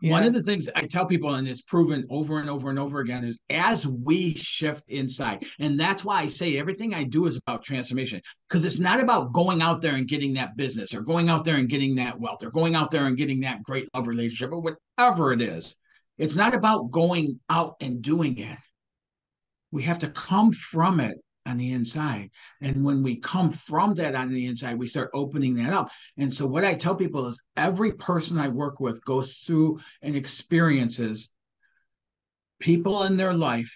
Yeah. One of the things I tell people, and it's proven over and over and over again, is as we shift inside. And that's why I say everything I do is about transformation because it's not about going out there and getting that business or going out there and getting that wealth or going out there and getting that great love relationship or whatever it is. It's not about going out and doing it. We have to come from it on the inside. And when we come from that on the inside, we start opening that up. And so, what I tell people is every person I work with goes through and experiences people in their life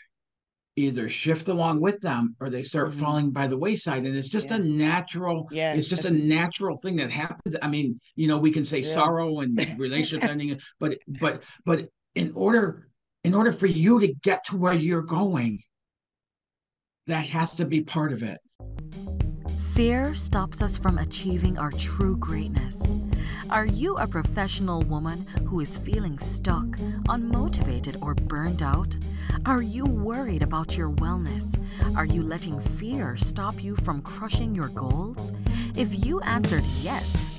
either shift along with them or they start mm-hmm. falling by the wayside and it's just yeah. a natural yeah it's just a natural thing that happens i mean you know we can say sorrow and relationship ending but but but in order in order for you to get to where you're going that has to be part of it. Fear stops us from achieving our true greatness. Are you a professional woman who is feeling stuck, unmotivated, or burned out? Are you worried about your wellness? Are you letting fear stop you from crushing your goals? If you answered yes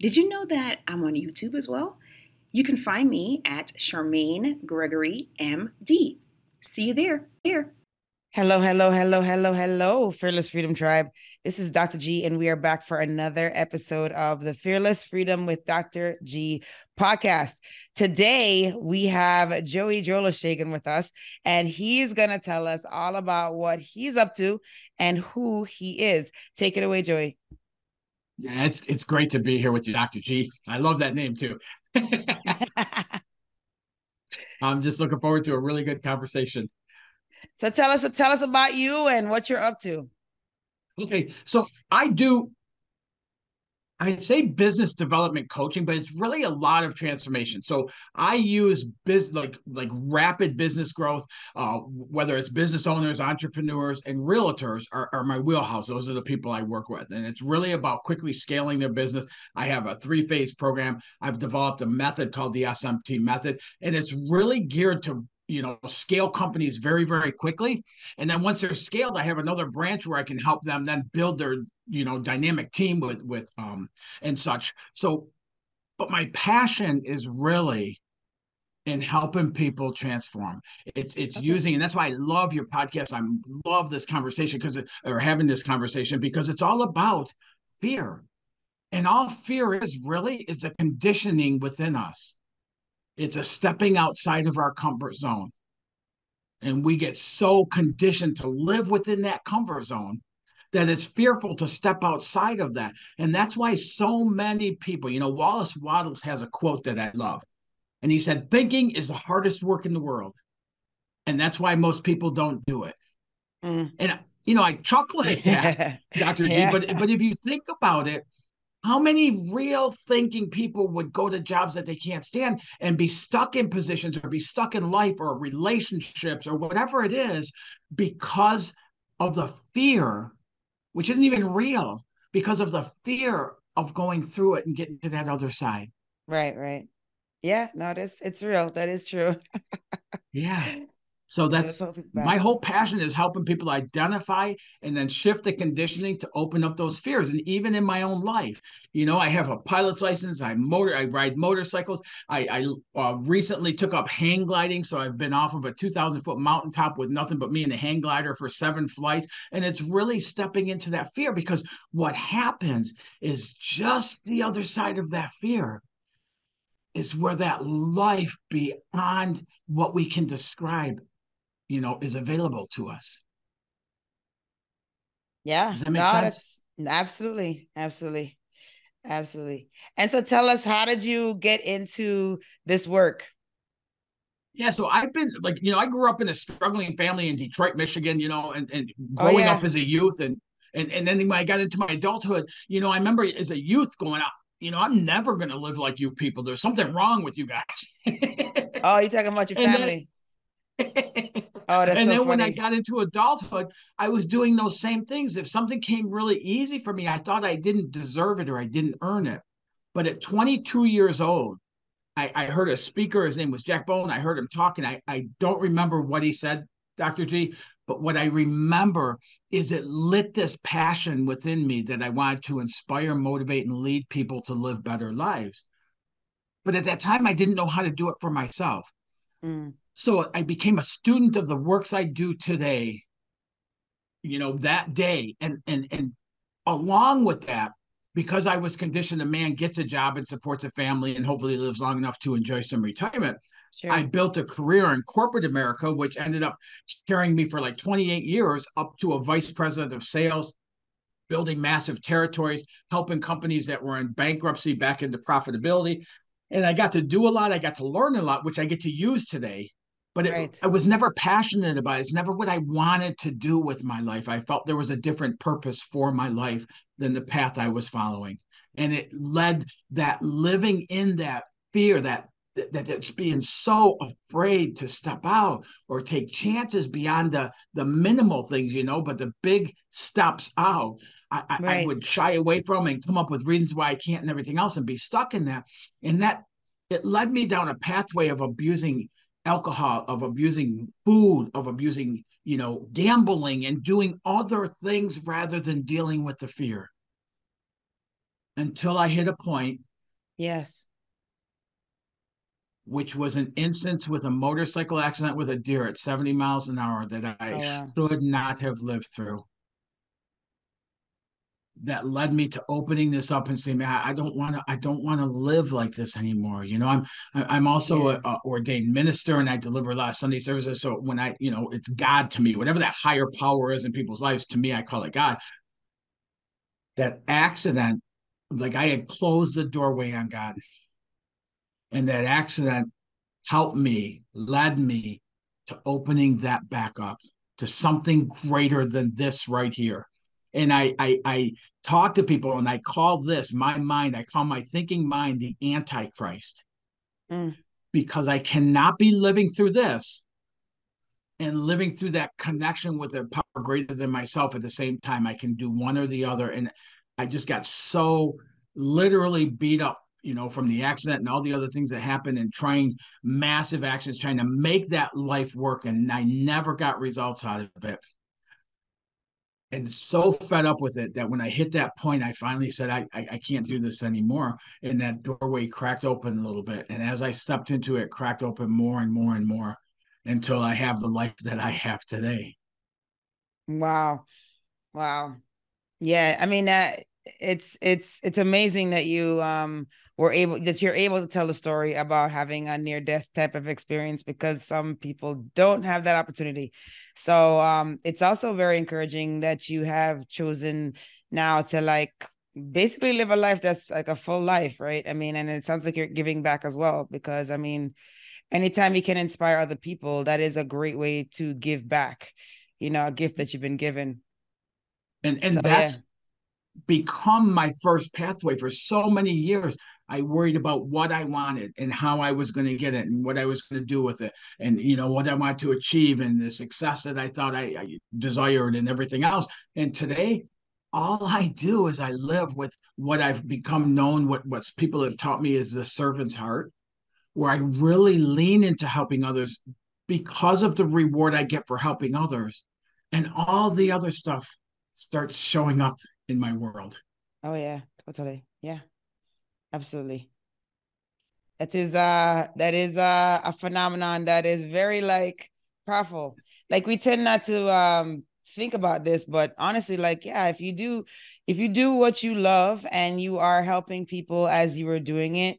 Did you know that I'm on YouTube as well? You can find me at Charmaine Gregory MD. See you there. Here. Hello, hello, hello, hello, hello, Fearless Freedom Tribe. This is Dr. G, and we are back for another episode of the Fearless Freedom with Dr. G podcast. Today, we have Joey Drolshagen with us, and he's going to tell us all about what he's up to and who he is. Take it away, Joey. Yeah, it's it's great to be here with you, Dr. G. I love that name too. I'm just looking forward to a really good conversation. So tell us tell us about you and what you're up to. Okay, so I do I'd say business development coaching, but it's really a lot of transformation. So I use biz like like rapid business growth, uh, whether it's business owners, entrepreneurs, and realtors are, are my wheelhouse. Those are the people I work with, and it's really about quickly scaling their business. I have a three phase program. I've developed a method called the SMT method, and it's really geared to you know scale companies very very quickly and then once they're scaled i have another branch where i can help them then build their you know dynamic team with with um and such. So but my passion is really in helping people transform. It's it's okay. using and that's why i love your podcast. I love this conversation because or having this conversation because it's all about fear. And all fear is really is a conditioning within us. It's a stepping outside of our comfort zone. And we get so conditioned to live within that comfort zone that it's fearful to step outside of that. And that's why so many people, you know, Wallace Wattles has a quote that I love. And he said, Thinking is the hardest work in the world. And that's why most people don't do it. Mm. And, you know, I chuckle at that, Dr. yeah. G, but, but if you think about it, how many real thinking people would go to jobs that they can't stand and be stuck in positions or be stuck in life or relationships or whatever it is because of the fear, which isn't even real, because of the fear of going through it and getting to that other side. Right, right. Yeah, no, it is it's real. That is true. yeah. So that's my whole passion is helping people identify and then shift the conditioning to open up those fears. And even in my own life, you know, I have a pilot's license. I motor, I ride motorcycles. I, I uh, recently took up hang gliding, so I've been off of a two thousand foot mountaintop with nothing but me and the hang glider for seven flights. And it's really stepping into that fear because what happens is just the other side of that fear is where that life beyond what we can describe you know, is available to us. Yeah. Does that make no, sense? Absolutely. Absolutely. Absolutely. And so tell us, how did you get into this work? Yeah, so I've been like, you know, I grew up in a struggling family in Detroit, Michigan, you know, and, and oh, growing oh, yeah. up as a youth and and and then when I got into my adulthood, you know, I remember as a youth going out, you know, I'm never going to live like you people. There's something wrong with you guys. oh, you're talking about your family? Oh, that's and so then funny. when I got into adulthood, I was doing those same things. If something came really easy for me, I thought I didn't deserve it or I didn't earn it. But at 22 years old, I, I heard a speaker. His name was Jack Bone. I heard him talking. I, I don't remember what he said, Dr. G, but what I remember is it lit this passion within me that I wanted to inspire, motivate, and lead people to live better lives. But at that time, I didn't know how to do it for myself. Mm. So I became a student of the works I do today, you know, that day. And and and along with that, because I was conditioned a man gets a job and supports a family and hopefully lives long enough to enjoy some retirement. Sure. I built a career in corporate America, which ended up carrying me for like 28 years up to a vice president of sales, building massive territories, helping companies that were in bankruptcy back into profitability. And I got to do a lot. I got to learn a lot, which I get to use today. But it, right. I was never passionate about it. It's never what I wanted to do with my life. I felt there was a different purpose for my life than the path I was following. And it led that living in that fear, that that it's being so afraid to step out or take chances beyond the the minimal things, you know, but the big steps out. I, right. I, would shy away from and come up with reasons why I can't and everything else and be stuck in that. And that it led me down a pathway of abusing alcohol, of abusing food, of abusing, you know, gambling and doing other things rather than dealing with the fear. Until I hit a point. Yes which was an instance with a motorcycle accident with a deer at 70 miles an hour that I oh, wow. should not have lived through. That led me to opening this up and saying, "Man, I don't want to. I don't want to live like this anymore." You know, I'm I'm also yeah. a, a ordained minister and I deliver a lot of Sunday services. So when I, you know, it's God to me, whatever that higher power is in people's lives. To me, I call it God. That accident, like I had closed the doorway on God and that accident helped me, led me to opening that back up to something greater than this right here. And I, I, I talk to people and I call this my mind, I call my thinking mind the Antichrist. Mm. Because I cannot be living through this and living through that connection with a power greater than myself at the same time. I can do one or the other. And I just got so literally beat up you know, from the accident and all the other things that happened and trying massive actions, trying to make that life work. And I never got results out of it. And so fed up with it that when I hit that point, I finally said, I, I, I can't do this anymore. And that doorway cracked open a little bit. And as I stepped into it, cracked open more and more and more until I have the life that I have today. Wow. Wow. Yeah. I mean, that it's it's it's amazing that you um were able that you're able to tell a story about having a near death type of experience because some people don't have that opportunity. So um it's also very encouraging that you have chosen now to like basically live a life that's like a full life right? I mean and it sounds like you're giving back as well because i mean anytime you can inspire other people that is a great way to give back you know a gift that you've been given. And and so, that's become my first pathway for so many years. I worried about what I wanted and how I was going to get it and what I was going to do with it and you know what I wanted to achieve and the success that I thought I, I desired and everything else. And today, all I do is I live with what I've become known, what what people have taught me is the servant's heart, where I really lean into helping others because of the reward I get for helping others, and all the other stuff starts showing up in my world. Oh yeah, totally. Yeah, absolutely. That is uh that is uh, a phenomenon that is very like powerful. Like we tend not to um think about this, but honestly, like yeah, if you do if you do what you love and you are helping people as you are doing it,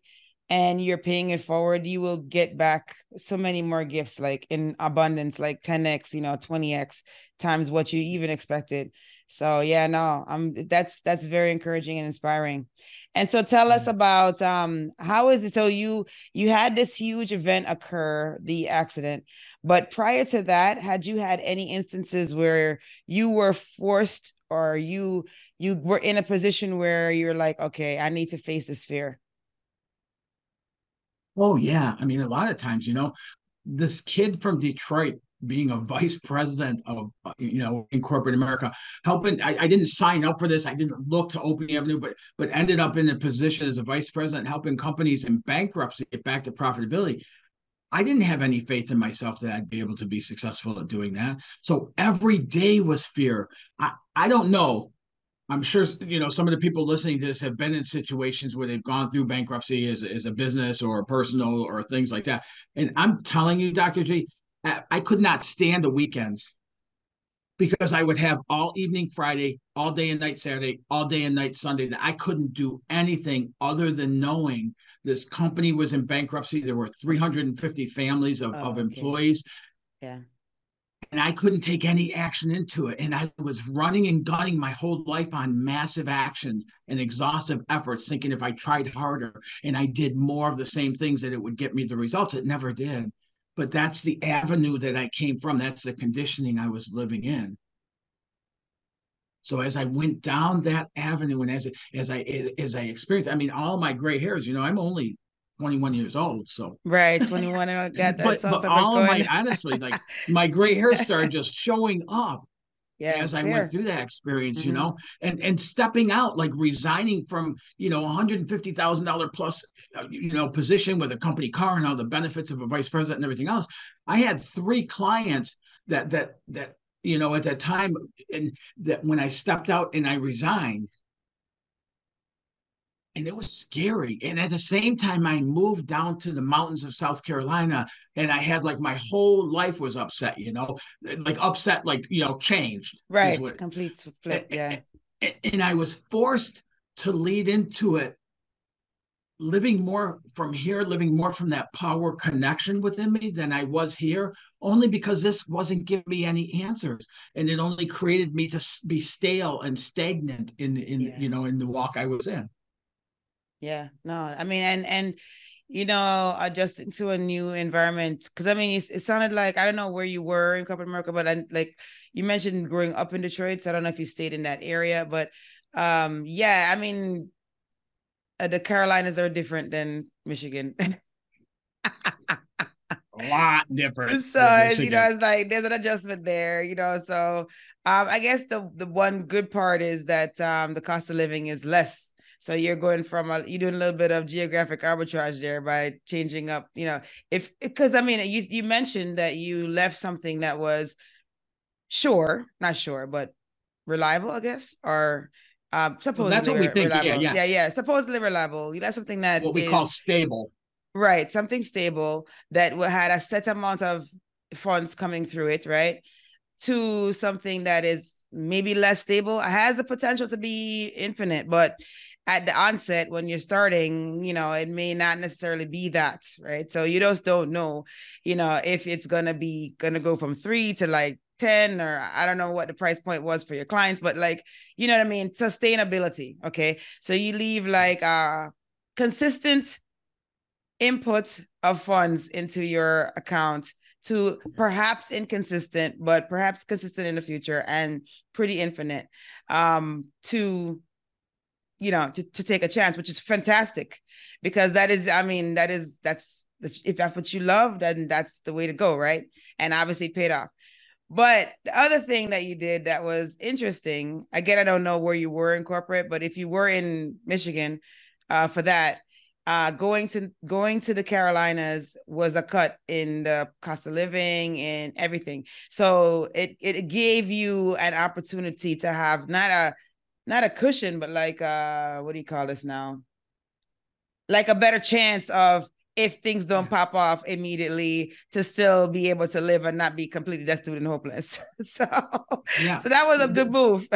and you're paying it forward, you will get back so many more gifts, like in abundance, like 10x, you know, 20x times what you even expected. So yeah, no, I'm that's that's very encouraging and inspiring. And so tell us mm-hmm. about um how is it so you you had this huge event occur, the accident, but prior to that, had you had any instances where you were forced or you you were in a position where you're like, okay, I need to face this fear? Oh yeah, I mean a lot of times, you know, this kid from Detroit being a vice president of you know in corporate America, helping. I, I, didn't sign up for this. I didn't look to open the avenue, but but ended up in a position as a vice president, helping companies in bankruptcy get back to profitability. I didn't have any faith in myself that I'd be able to be successful at doing that. So every day was fear. I I don't know I'm sure you know some of the people listening to this have been in situations where they've gone through bankruptcy as, as a business or a personal or things like that. And I'm telling you, Dr. G, I could not stand the weekends because I would have all evening Friday, all day and night Saturday, all day and night Sunday. That I couldn't do anything other than knowing this company was in bankruptcy. There were 350 families of, oh, of employees. Yeah and I couldn't take any action into it. And I was running and gunning my whole life on massive actions and exhaustive efforts, thinking if I tried harder and I did more of the same things that it would get me the results. It never did. But that's the avenue that I came from. That's the conditioning I was living in. So as I went down that avenue and as as I as I experienced, I mean, all my gray hairs, you know, I'm only 21 years old. So right, 21 and got but, but all of my honestly, like my gray hair started just showing up yeah, as I went through that experience, mm-hmm. you know, and and stepping out, like resigning from you know, one hundred and fifty thousand dollar plus, uh, you know, position with a company car and all the benefits of a vice president and everything else. I had three clients that that that you know at that time, and that when I stepped out and I resigned, and it was scary. And at the same time, I moved down to the mountains of South Carolina, and I had like my whole life was upset, you know, like upset, like you know, changed. Right, what, complete flip, yeah. And, and I was forced to lead into it, living more from here, living more from that power connection within me than I was here, only because this wasn't giving me any answers, and it only created me to be stale and stagnant in in yeah. you know in the walk I was in. Yeah, no, I mean, and and you know, adjusting to a new environment. Because I mean, it, it, sounded like I don't know where you were in corporate America, but I, like you mentioned growing up in Detroit. So I don't know if you stayed in that area, but um, yeah, I mean, uh, the Carolinas are different than Michigan. a lot different. So you know, it's like there's an adjustment there, you know. So um, I guess the the one good part is that um, the cost of living is less so you're going from a, you're doing a little bit of geographic arbitrage there by changing up, you know, if because I mean you you mentioned that you left something that was sure, not sure, but reliable, I guess, or um supposedly well, that's what we think. Reliable. Yeah, yes. yeah, yeah. Supposedly reliable. You know, something that what we is, call stable. Right, something stable that had a set amount of funds coming through it, right? To something that is maybe less stable, has the potential to be infinite, but at the onset when you're starting you know it may not necessarily be that right? So you just don't know you know if it's gonna be gonna go from three to like 10 or i don't know what the price point was for your clients but like you know what i mean? Sustainability okay? So you leave like a consistent input of funds into your account to perhaps inconsistent but perhaps consistent in the future and pretty infinite um to you know to, to take a chance which is fantastic. Because that is i mean that is that's if that's what you love then that's the way to go right? And obviously paid off. But the other thing that you did that was interesting again i don't know where you were in corporate but if you were in michigan uh, for that uh, going to going to the Carolinas was a cut in the cost of living and everything. So it it gave you an opportunity to have not a not a cushion, but like uh what do you call this now? Like a better chance of if things don't pop off immediately to still be able to live and not be completely destitute and hopeless. so yeah. so that was a good move.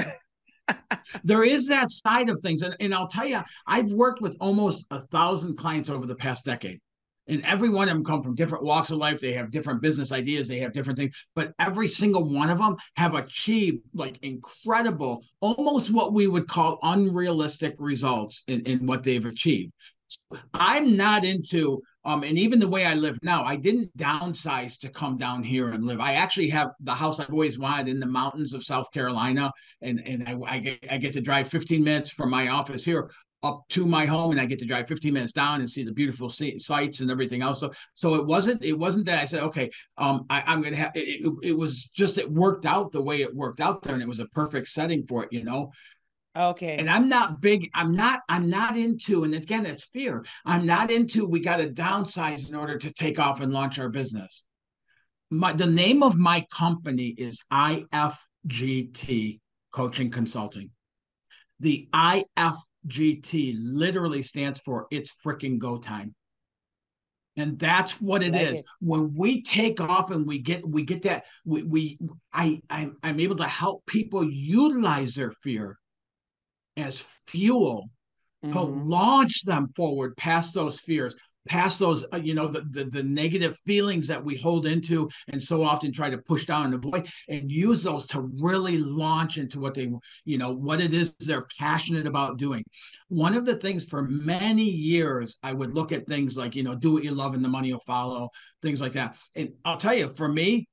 there is that side of things. And, and I'll tell you, I've worked with almost a thousand clients over the past decade. And every one of them come from different walks of life. They have different business ideas. They have different things, but every single one of them have achieved like incredible, almost what we would call unrealistic results in, in what they've achieved. So I'm not into um, and even the way I live now, I didn't downsize to come down here and live. I actually have the house I've always wanted in the mountains of South Carolina, and and I, I get I get to drive 15 minutes from my office here up to my home, and I get to drive 15 minutes down and see the beautiful sights and everything else. So so it wasn't it wasn't that I said okay, um, I, am gonna have it, it. Was just it worked out the way it worked out there, and it was a perfect setting for it, you know. Okay. And I'm not big, I'm not, I'm not into, and again, it's fear. I'm not into we got to downsize in order to take off and launch our business. My the name of my company is IFGT Coaching Consulting. The IFGT literally stands for it's freaking go time. And that's what it like is. It. When we take off and we get we get that we we I, I I'm able to help people utilize their fear as fuel mm-hmm. to launch them forward past those fears past those uh, you know the, the, the negative feelings that we hold into and so often try to push down and avoid and use those to really launch into what they you know what it is they're passionate about doing one of the things for many years i would look at things like you know do what you love and the money will follow things like that and i'll tell you for me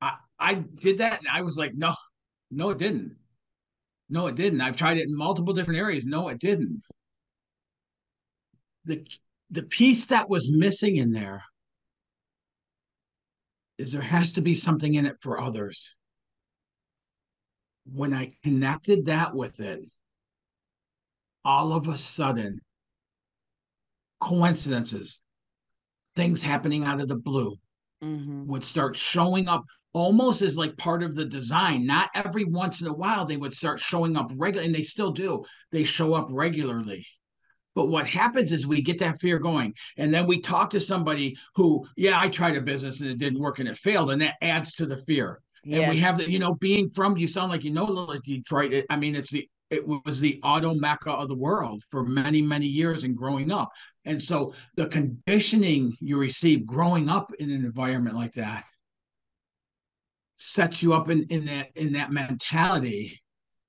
i i did that and i was like no no it didn't no, it didn't. I've tried it in multiple different areas. No, it didn't. The the piece that was missing in there is there has to be something in it for others. When I connected that with it, all of a sudden, coincidences, things happening out of the blue mm-hmm. would start showing up almost as like part of the design. Not every once in a while they would start showing up regularly, and they still do. They show up regularly. But what happens is we get that fear going, and then we talk to somebody who, yeah, I tried a business and it didn't work and it failed, and that adds to the fear. Yes. And we have the, you know, being from you sound like you know like Detroit. It, I mean, it's the it was the auto mecca of the world for many many years and growing up and so the conditioning you receive growing up in an environment like that sets you up in, in that in that mentality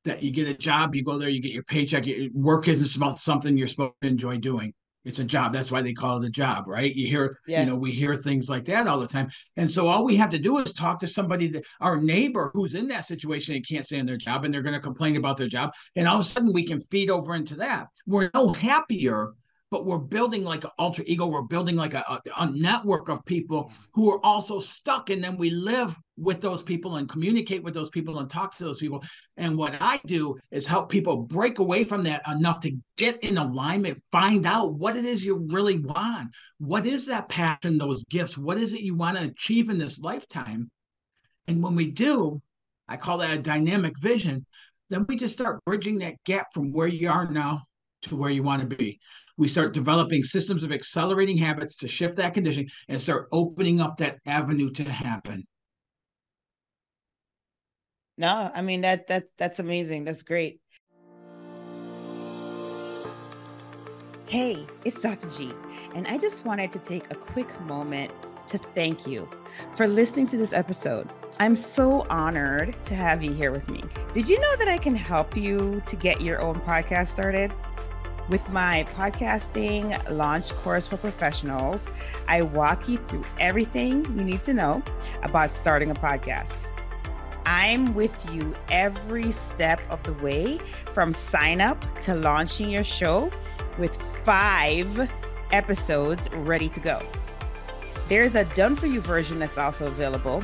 that you get a job, you go there, you get your paycheck. Work isn't about something you're supposed to enjoy doing. It's a job. That's why they call it a job, right? You hear, yeah. you know, we hear things like that all the time. And so all we have to do is talk to somebody that our neighbor who's in that situation and can't stand their job and they're going to complain about their job. And all of a sudden we can feed over into that. We're no happier but we're building like an alter ego. We're building like a, a, a, network of people mm. who are also stuck. And then we live with those people and communicate with those people and talk to those people. And what I do is help people break away from that enough to get in alignment, find out what it is you really want. What is that passion, those gifts? What is it you want to achieve in this lifetime? And when we do, I call that a dynamic vision. Then we just start bridging that gap from where you are now to where you want to be we start developing systems of accelerating habits to shift that condition and start opening up that avenue to happen. No, I mean that that's that's amazing. That's great. Hey, it's Dr. G, and I just wanted to take a quick moment to thank you for listening to this episode. I'm so honored to have you here with me. Did you know that I can help you to get your own podcast started? With my podcasting launch course for professionals, I walk you through everything you need to know about starting a podcast. I'm with you every step of the way from sign up to launching your show with five episodes ready to go. There's a done for you version that's also available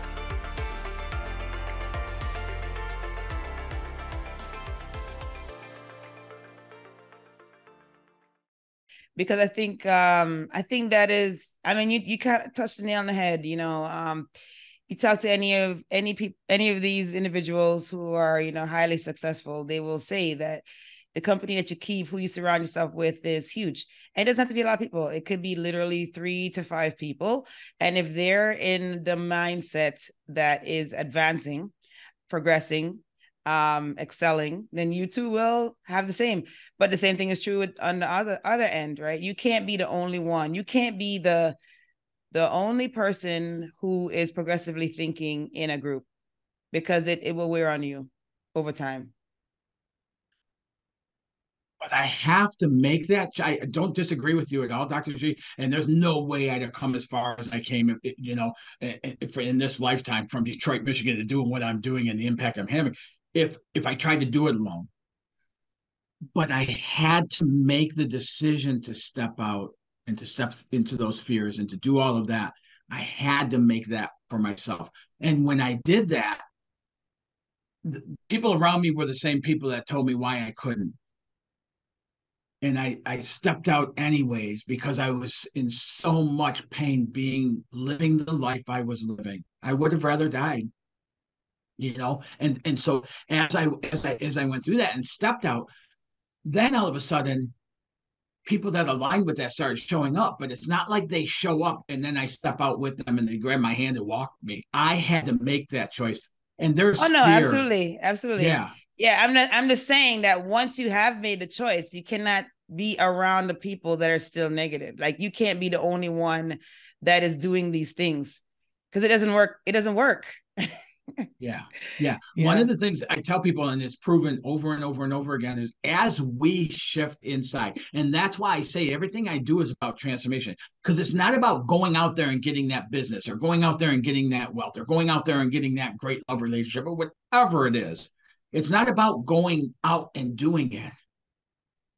Because I think um I think that is I mean you you kind of touched the nail on the head, you know. Um you talk to any of any people any of these individuals who are, you know, highly successful, they will say that the company that you keep, who you surround yourself with is huge. And it doesn't have to be a lot of people. It could be literally three to five people. And if they're in the mindset that is advancing, progressing, um excelling then you too will have the same but the same thing is true with, on the other other end right you can't be the only one you can't be the the only person who is progressively thinking in a group because it, it will wear on you over time but I have to make that. I don't disagree with you at all, Dr. G. And there's no way I'd have come as far as I came, eh, you know, eh, eh, in this lifetime from Detroit, Michigan to doing what I'm doing and the impact I'm having if if I tried to do it alone. But I had to make the decision to step out and to step into those fears and to do all of that. I had to make that for myself. And when I did that, people around me were the same people that told me why I couldn't. And I, I stepped out anyways because I was in so much pain being living the life I was living. I would have rather died you know? And and so as i as i as i went through that and stepped out then all of a sudden people that aligned with that started showing up but it's not like they show up and then i step out with them and they grab my hand and walk me. I had to make that choice. And there's oh no fear. absolutely absolutely. Yeah. Yeah i'm not i'm just saying that once you have made the choice you cannot be around the people that are still negative. Like you can't be the only one that is doing these things because it doesn't work it doesn't work yeah, yeah. Yeah. One of the things I tell people, and it's proven over and over and over again, is as we shift inside. And that's why I say everything I do is about transformation because it's not about going out there and getting that business or going out there and getting that wealth or going out there and getting that great love relationship or whatever it is. It's not about going out and doing it.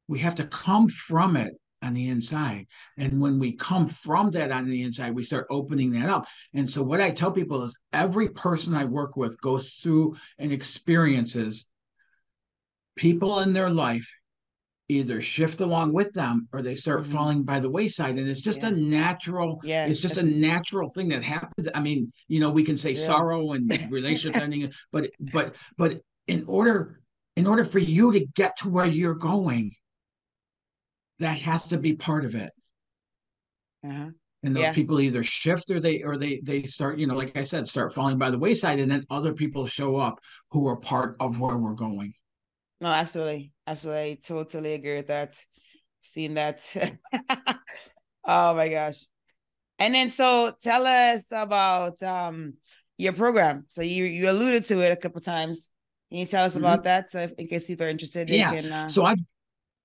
We have to come from it on the inside. And when we come from that on the inside, we start opening that up. And so, what I tell people is every person I work with goes through and experiences people in their life either shift along with them or they start mm-hmm. falling by the wayside and it's just yeah. a natural yeah it's just a natural thing that happens i mean you know we can say yeah. sorrow and relationship ending but but but in order in order for you to get to where you're going that has to be part of it. Uh-huh. And those yeah. people either shift or they or they they start, you know, like I said, start falling by the wayside, and then other people show up who are part of where we're going. No, absolutely, absolutely, I totally agree with that. Seen that. oh my gosh. And then so tell us about um your program. So you you alluded to it a couple times. Can you tell us mm-hmm. about that? So if, in case people are interested, yeah. Can, uh... So I've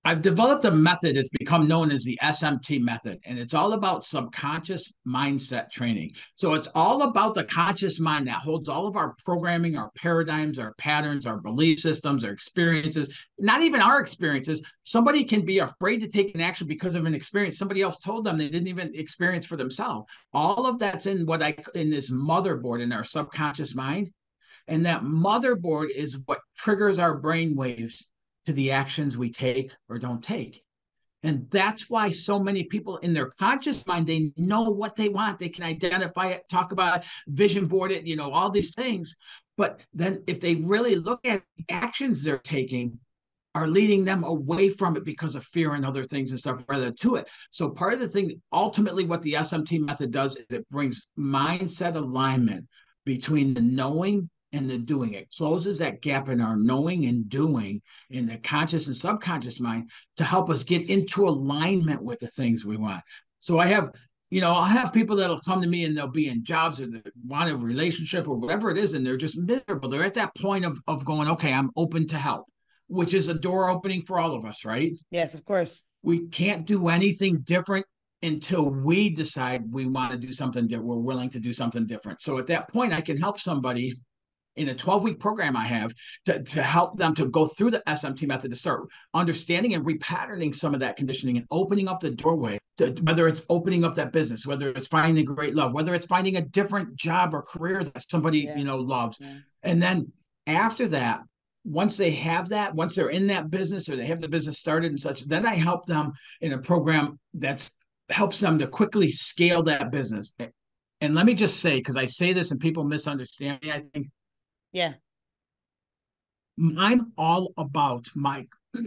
I've developed a method that's become known as the SMT method, and it's all about subconscious mindset training. So it's all about the conscious mind that holds all of our programming, our paradigms, our patterns, our belief systems, our experiences, not even our experiences. Somebody can be afraid to take an action because of an experience somebody else told them they didn't even experience for themselves. All of that's in what I in this motherboard in our subconscious mind. And that motherboard is what triggers our brain waves the actions we take or don't take. And that's why so many people in their conscious mind, they know what they want. They can identify it, talk about it, vision board it, you know, all these things. But then if they really look at the actions they're taking, are leading them away from it because of fear and other things and stuff rather to it. So part of the thing, ultimately what the SMT method does is it brings mindset alignment between the knowing and the doing. It closes that gap in our knowing and doing in the conscious and subconscious mind to help us get into alignment with the things we want. So I have, you know, I'll have people that'll come to me and they'll be in jobs or they want a relationship or whatever it is, and they're just miserable. They're at that point of, of going, okay, I'm open to help, which is a door opening for all of us, right? Yes, of course. We can't do anything different until we decide we want to do something that we're willing to do something different. So at that point, I can help somebody in a 12 week program I have to, to help them to go through the SMT method to start understanding and repatterning some of that conditioning and opening up the doorway to whether it's opening up that business, whether it's finding a great love, whether it's finding a different job or career that somebody, yeah. you know, loves. Yeah. And then after that, once they have that, once they're in that business or they have the business started and such, then I help them in a program that's helps them to quickly scale that business. And let me just say, because I say this and people misunderstand me, I think. Yeah. I'm all about my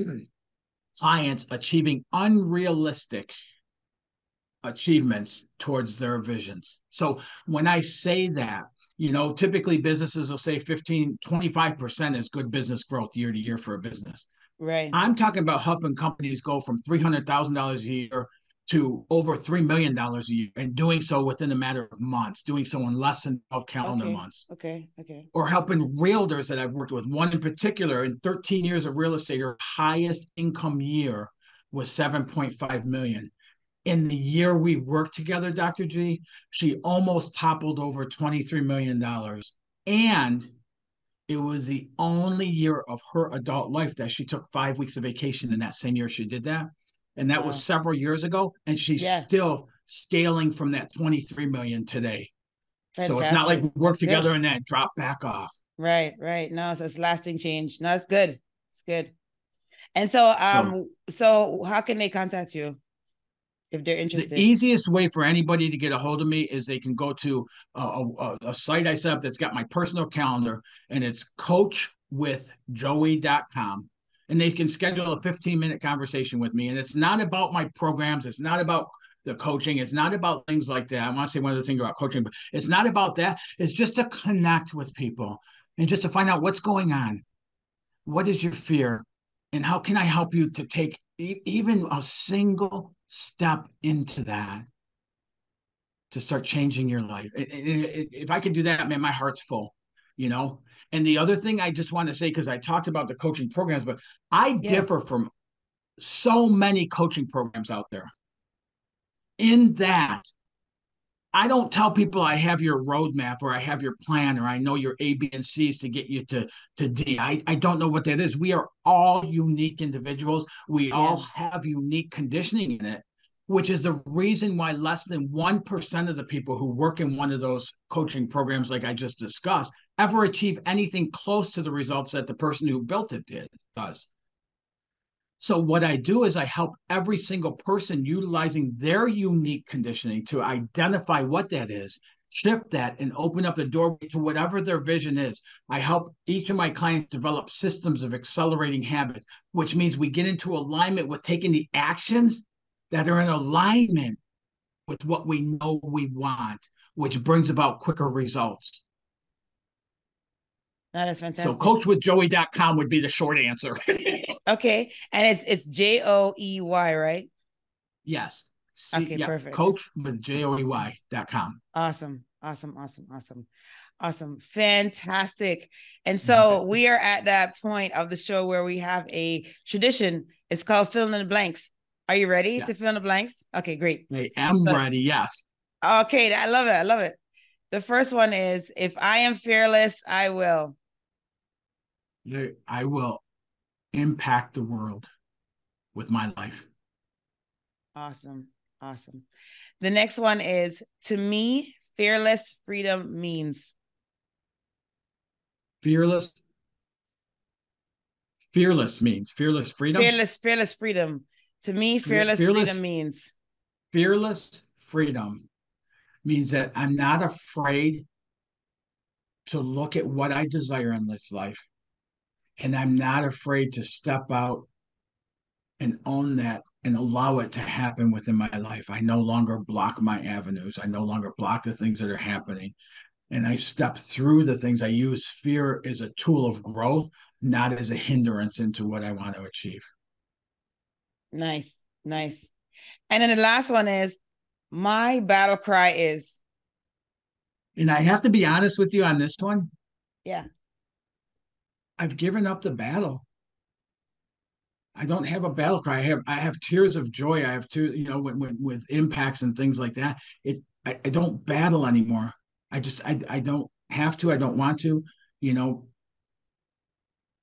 clients achieving unrealistic achievements towards their visions. So when I say that, you know, typically businesses will say 15, 25% is good business growth year to year for a business. Right. I'm talking about helping companies go from $300,000 a year to over $3 million a year and doing so within a matter of months, doing so in less than 12 calendar okay. months. Okay. Okay. Or helping realtors that I've worked with, one in particular in 13 years of real estate, her highest income year was 7.5 million in the year we worked together, Dr. G, she almost toppled over $23 million. And it was the only year of her adult life that she took five weeks of vacation in that same year she did that. And that wow. was several years ago. And she's yeah. still scaling from that 23 million today. Fantastic. So it's not like we work together good. and then drop back off. Right, right. No, so it's lasting change. No, it's good. It's good. And so um so, so how can they contact you? if they're interested. The easiest way for anybody to get a hold of me is they can go to a, a, a site I set up that's got my personal calendar, and it's coachwithjoey.com. And they can schedule a 15 minute conversation with me. And it's not about my programs, it's not about the coaching. It's not about things like that. I want to say one other thing about coaching, but it's not about that. It's just to connect with people and just to find out what's going on. What is your fear? And how can I help you to take even a single step into that to start changing your life. If I could do that, man, my heart's full, you know? And the other thing I just want to say, because I talked about the coaching programs, but I yeah. differ from so many coaching programs out there in that I don't tell people I have your roadmap or I have your plan or I know your A, B, and C's to get you to, to D. I, I don't know what that is. We are all unique individuals. We yeah. all have unique conditioning in it, which is the reason why less than 1% of the people who work in one of those coaching programs, like I just discussed, ever achieve anything close to the results that the person who built it did does. So what I do is I help every single person utilizing their unique conditioning to identify what that is, shift that, and open up the doorway to whatever their vision is. I help each of my clients develop systems of accelerating habits, which means we get into alignment with taking the actions that are in alignment with what we know we want, which brings about quicker results. That is fantastic. So coachwithjoey.com would be the short answer. okay. And it's it's J O E Y, right? Yes. Okay, yeah, perfect. Coach with J O E Y.com. Awesome. Awesome. Awesome. Awesome. Awesome. Fantastic. And so we are at that point of the show where we have a tradition. It's called filling in the blanks. Are you ready yes. to fill in the blanks? Okay, great. I am so, ready. Yes. Okay. I love it. I love it. The first one is if I am fearless, I will. I will impact the world with my life. Awesome. Awesome. The next one is to me, fearless freedom means fearless. Fearless means fearless freedom. Fearless, fearless freedom. To me, fearless, fearless freedom means fearless freedom means that I'm not afraid to look at what I desire in this life and I'm not afraid to step out and own that and allow it to happen within my life. I no longer block my avenues. I no longer block the things that are happening. And I step through the things I use fear as a tool of growth, not as a hindrance into what I want to achieve. Nice, nice. And then the last one is my battle cry is. And I have to be honest with you on this one. Yeah. I've given up the battle. I don't have a battle cry. I have I have tears of joy. I have to, you know, when, when, with impacts and things like that. It I, I don't battle anymore. I just I I don't have to. I don't want to. You know,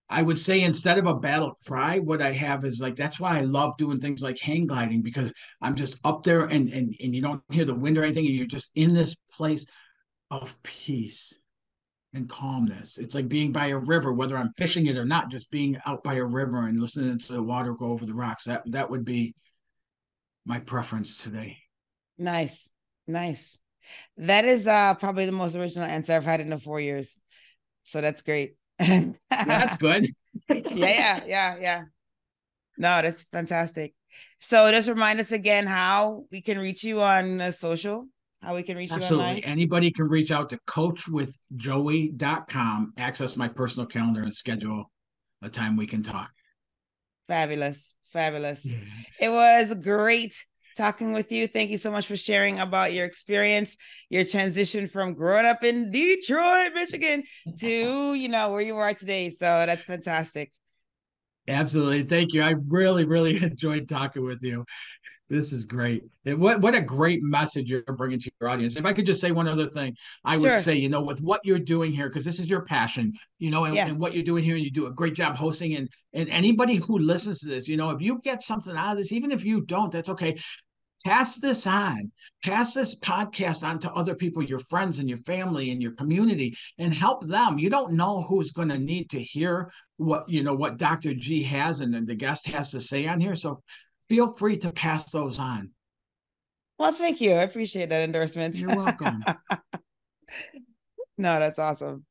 I would say instead of a battle cry, what I have is like that's why I love doing things like hang gliding because I'm just up there and and and you don't hear the wind or anything, and you're just in this place of peace and calmness. It's like being by a river, whether I'm fishing it or not, just being out by a river and listening to the water go over the rocks. That that would be my preference today. Nice. Nice. That is uh probably the most original answer I've had in the four years. So that's great. that's good. yeah, yeah, yeah, yeah. No, that's fantastic. So just remind us again how we can reach you on uh, social, how we can reach Absolutely. you online. Anybody can reach out to coachwithjoey.com, access my personal calendar and schedule a time we can talk. Fabulous. Fabulous. Yeah. It was great talking with you. Thank you so much for sharing about your experience, your transition from growing up in Detroit, Michigan to, you know, where you are today. So that's fantastic. Absolutely. Thank you. I really, really enjoyed talking with you. This is great. And what what a great message you're bringing to your audience. If I could just say one other thing, I sure. would say, you know, with what you're doing here, because this is your passion, you know, and, yeah. and, what you're doing here, and you do a great job hosting. And and anybody who listens to this, you know, if you get something out of this, even if you don't, that's okay pass this on pass this podcast on to other people your friends and your family and your community and help them you don't know who's going to need to hear what you know what dr g has and the guest has to say on here so feel free to pass those on. Well thank you. I appreciate that endorsement. You're welcome. No that's awesome